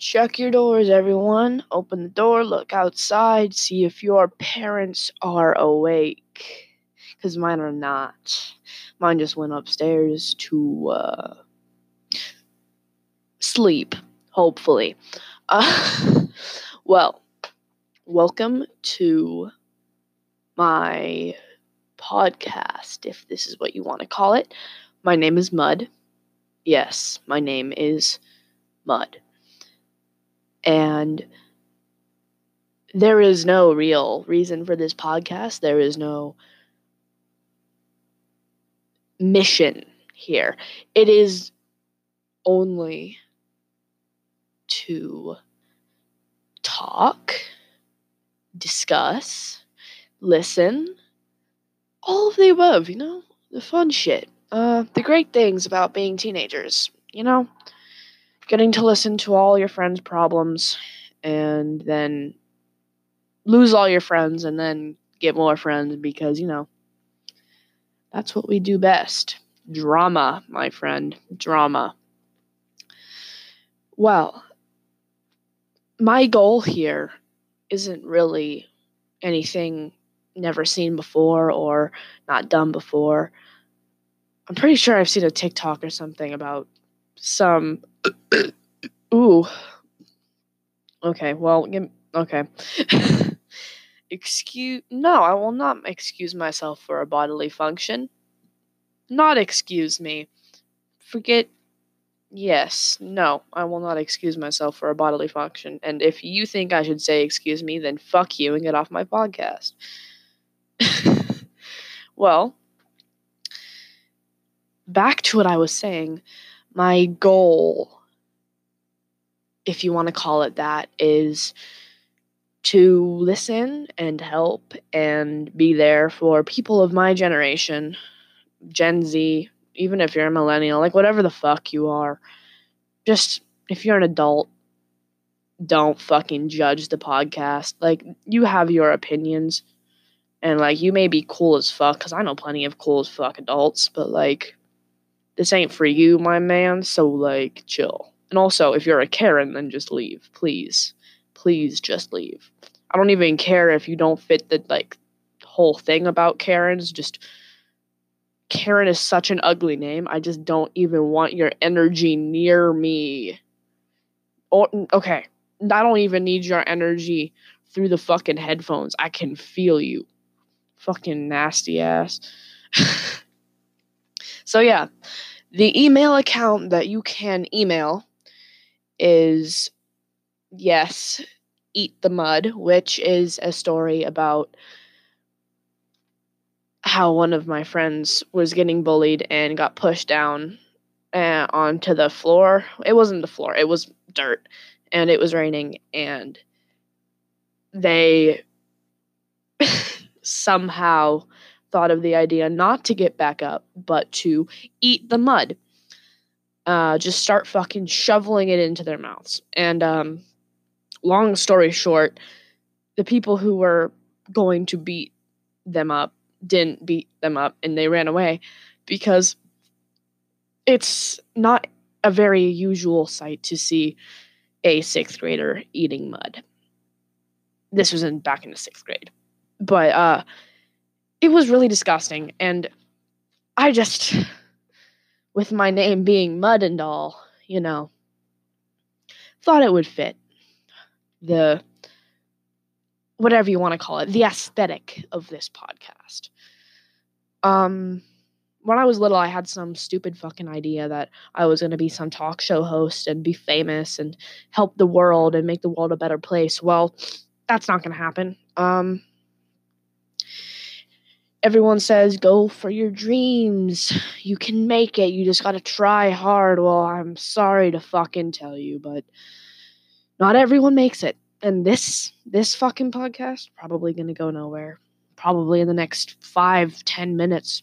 Check your doors, everyone. Open the door, look outside, see if your parents are awake. Because mine are not. Mine just went upstairs to uh, sleep, hopefully. Uh, well, welcome to my podcast, if this is what you want to call it. My name is Mud. Yes, my name is Mud and there is no real reason for this podcast. There is no mission here. It is only to talk, discuss, listen, all of the above, you know, the fun shit. Uh, the great things about being teenagers, you know getting to listen to all your friends' problems and then lose all your friends and then get more friends because, you know, that's what we do best. Drama, my friend. Drama. Well, my goal here isn't really anything never seen before or not done before. I'm pretty sure I've seen a TikTok or something about some. Ooh. Okay, well, okay. excuse. No, I will not excuse myself for a bodily function. Not excuse me. Forget. Yes, no, I will not excuse myself for a bodily function. And if you think I should say excuse me, then fuck you and get off my podcast. well, back to what I was saying my goal, if you want to call it that, is to listen and help and be there for people of my generation, Gen Z, even if you're a millennial, like whatever the fuck you are. Just if you're an adult, don't fucking judge the podcast. Like, you have your opinions, and like, you may be cool as fuck, because I know plenty of cool as fuck adults, but like, this ain't for you, my man, so like chill. And also, if you're a Karen, then just leave, please. Please just leave. I don't even care if you don't fit the like whole thing about Karens, just Karen is such an ugly name. I just don't even want your energy near me. Oh, okay. I don't even need your energy through the fucking headphones. I can feel you. Fucking nasty ass. so yeah, the email account that you can email is yes, Eat the Mud, which is a story about how one of my friends was getting bullied and got pushed down uh, onto the floor. It wasn't the floor, it was dirt, and it was raining, and they somehow thought of the idea not to get back up, but to eat the mud. Uh, just start fucking shoveling it into their mouths. And um, long story short, the people who were going to beat them up didn't beat them up and they ran away because it's not a very usual sight to see a sixth grader eating mud. This was in back in the sixth grade. But uh it was really disgusting. And i just with my name being mud and all you know thought it would fit the whatever you want to call it the aesthetic of this podcast. Um when i was little i had some stupid fucking idea that i was going to be some talk show host and be famous and help the world and make the world a better place. Well that's not going to happen. Um everyone says go for your dreams. You can make it. You just got to try hard. Well, I'm sorry to fucking tell you, but not everyone makes it. And this this fucking podcast probably going to go nowhere. Probably in the next five ten minutes,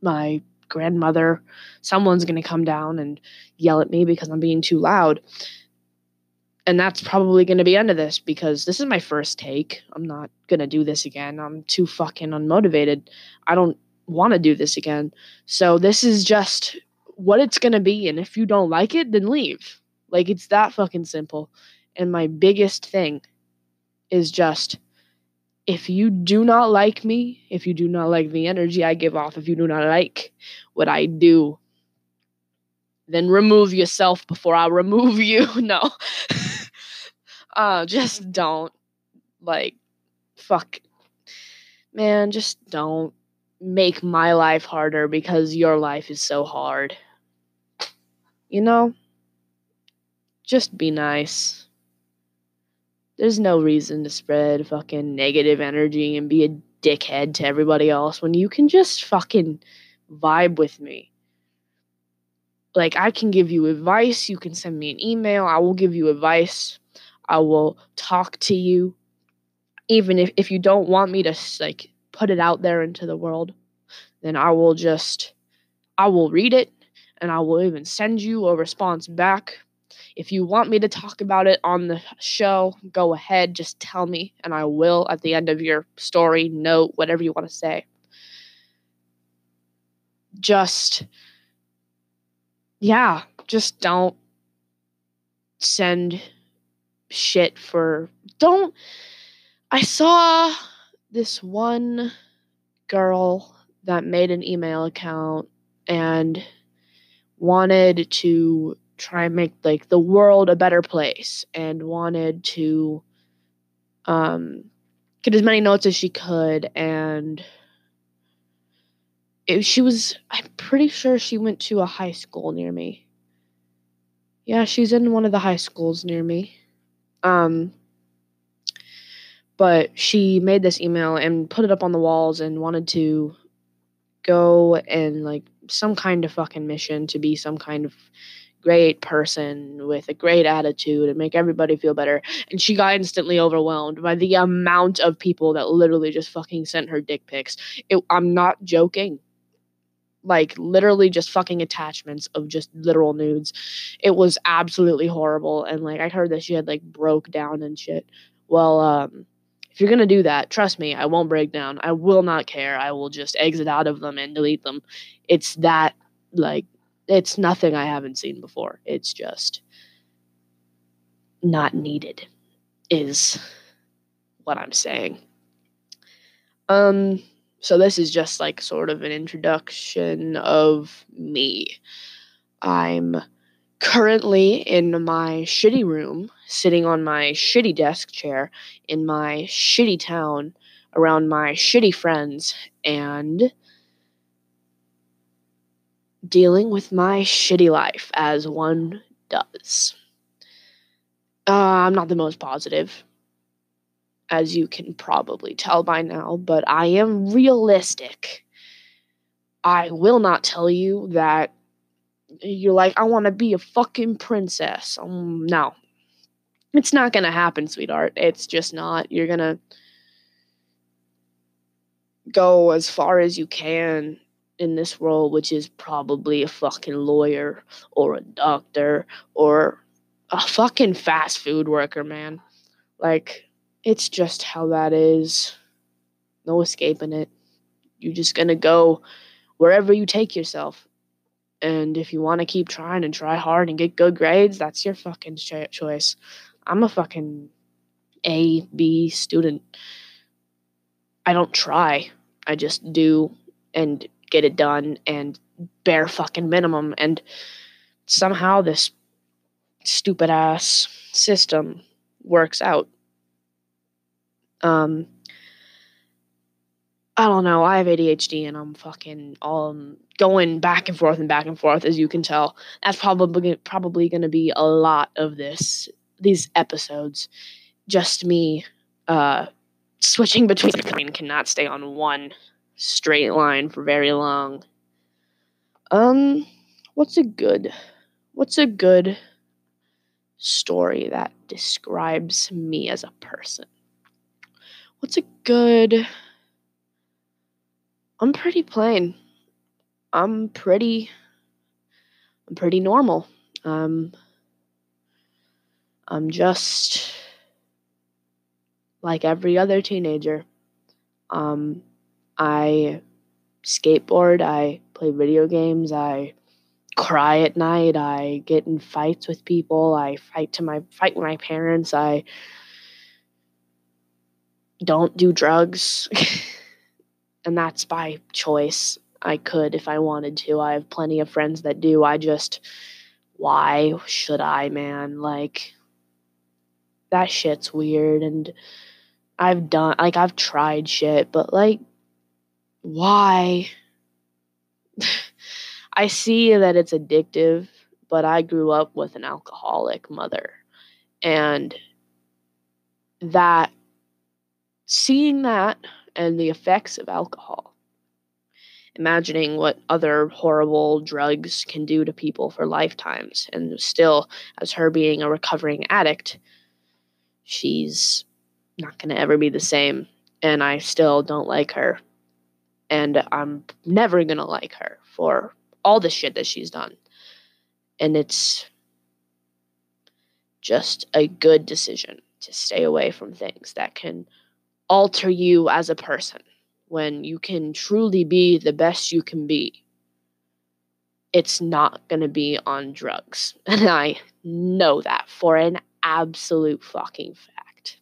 my grandmother, someone's going to come down and yell at me because I'm being too loud and that's probably going to be end of this because this is my first take. I'm not going to do this again. I'm too fucking unmotivated. I don't want to do this again. So this is just what it's going to be and if you don't like it then leave. Like it's that fucking simple. And my biggest thing is just if you do not like me, if you do not like the energy I give off, if you do not like what I do, then remove yourself before I remove you. no. Uh just don't like fuck man, just don't make my life harder because your life is so hard. You know? Just be nice. There's no reason to spread fucking negative energy and be a dickhead to everybody else when you can just fucking vibe with me. Like, I can give you advice. You can send me an email. I will give you advice. I will talk to you. Even if, if you don't want me to, like, put it out there into the world, then I will just, I will read it and I will even send you a response back. If you want me to talk about it on the show, go ahead, just tell me, and I will at the end of your story, note, whatever you want to say. Just, yeah, just don't send shit for. Don't. I saw this one girl that made an email account and wanted to try and make like the world a better place and wanted to um get as many notes as she could and it, she was i'm pretty sure she went to a high school near me yeah she's in one of the high schools near me um but she made this email and put it up on the walls and wanted to go and like some kind of fucking mission to be some kind of great person with a great attitude and make everybody feel better. And she got instantly overwhelmed by the amount of people that literally just fucking sent her dick pics. It, I'm not joking. Like literally just fucking attachments of just literal nudes. It was absolutely horrible. And like I heard that she had like broke down and shit. Well, um, if you're gonna do that, trust me, I won't break down. I will not care. I will just exit out of them and delete them. It's that like it's nothing I haven't seen before. It's just not needed is what I'm saying. Um so this is just like sort of an introduction of me. I'm currently in my shitty room, sitting on my shitty desk chair in my shitty town around my shitty friends and dealing with my shitty life as one does. Uh, I'm not the most positive, as you can probably tell by now, but I am realistic. I will not tell you that you're like, I want to be a fucking princess. Um, no. It's not going to happen, sweetheart. It's just not. You're going to go as far as you can in this world, which is probably a fucking lawyer or a doctor or a fucking fast food worker, man. Like, it's just how that is. No escaping it. You're just gonna go wherever you take yourself. And if you want to keep trying and try hard and get good grades, that's your fucking choice. I'm a fucking A, B student. I don't try. I just do and get it done and bare fucking minimum. And somehow this stupid ass system works out. Um, I don't know. I have ADHD and I'm fucking um going back and forth and back and forth as you can tell. That's probably probably going to be a lot of this these episodes. Just me uh switching between I mean, cannot stay on one straight line for very long. Um what's a good what's a good story that describes me as a person? What's a good I'm pretty plain. I'm pretty I'm pretty normal. Um I'm just like every other teenager. Um I skateboard, I play video games, I cry at night. I get in fights with people. I fight to my fight with my parents. I don't do drugs. and that's by choice. I could if I wanted to. I have plenty of friends that do. I just why should I, man? Like that shit's weird and I've done like I've tried shit, but like why? I see that it's addictive, but I grew up with an alcoholic mother. And that seeing that and the effects of alcohol, imagining what other horrible drugs can do to people for lifetimes, and still, as her being a recovering addict, she's not going to ever be the same. And I still don't like her. And I'm never going to like her for all the shit that she's done. And it's just a good decision to stay away from things that can alter you as a person when you can truly be the best you can be. It's not going to be on drugs. And I know that for an absolute fucking fact.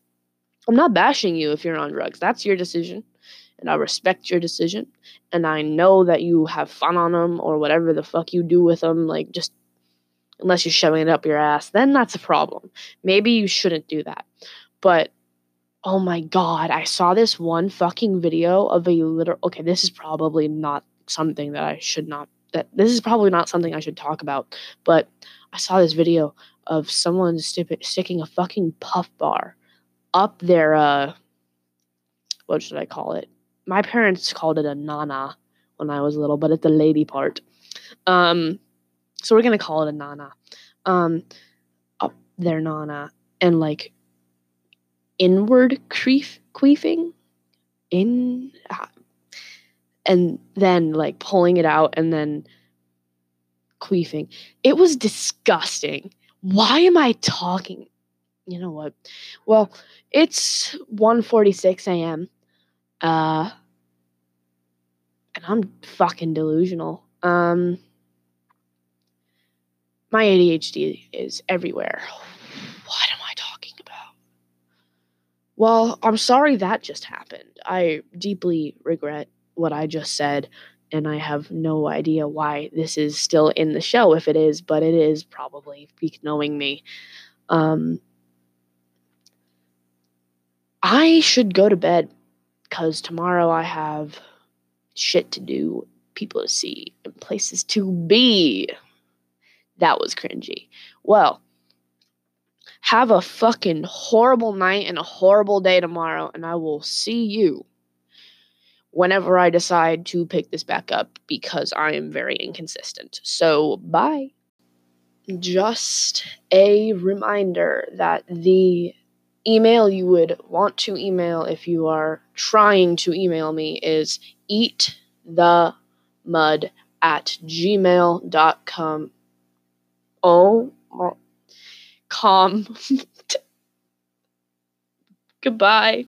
I'm not bashing you if you're on drugs. That's your decision and I respect your decision. And I know that you have fun on them or whatever the fuck you do with them. Like, just unless you're shoving it up your ass, then that's a problem. Maybe you shouldn't do that. But oh my god, I saw this one fucking video of a literal. Okay, this is probably not something that I should not. That this is probably not something I should talk about. But I saw this video of someone st- sticking a fucking puff bar up their uh what should I call it? my parents called it a nana when I was little, but it's the lady part. Um, so we're gonna call it a nana. Um, up their nana and like inward queef, queefing in, uh, and then like pulling it out and then queefing. It was disgusting. Why am I talking? You know what? Well, it's 1:46 a.m. Uh, and I'm fucking delusional. Um, my ADHD is everywhere. What am I talking about? Well, I'm sorry that just happened. I deeply regret what I just said, and I have no idea why this is still in the show if it is, but it is probably knowing me. Um, I should go to bed because tomorrow I have shit to do, people to see, and places to be. That was cringy. Well, have a fucking horrible night and a horrible day tomorrow, and I will see you whenever I decide to pick this back up because I am very inconsistent. So, bye. Just a reminder that the email you would want to email if you are trying to email me is eat the mud at gmail.com. Oh, com. Goodbye.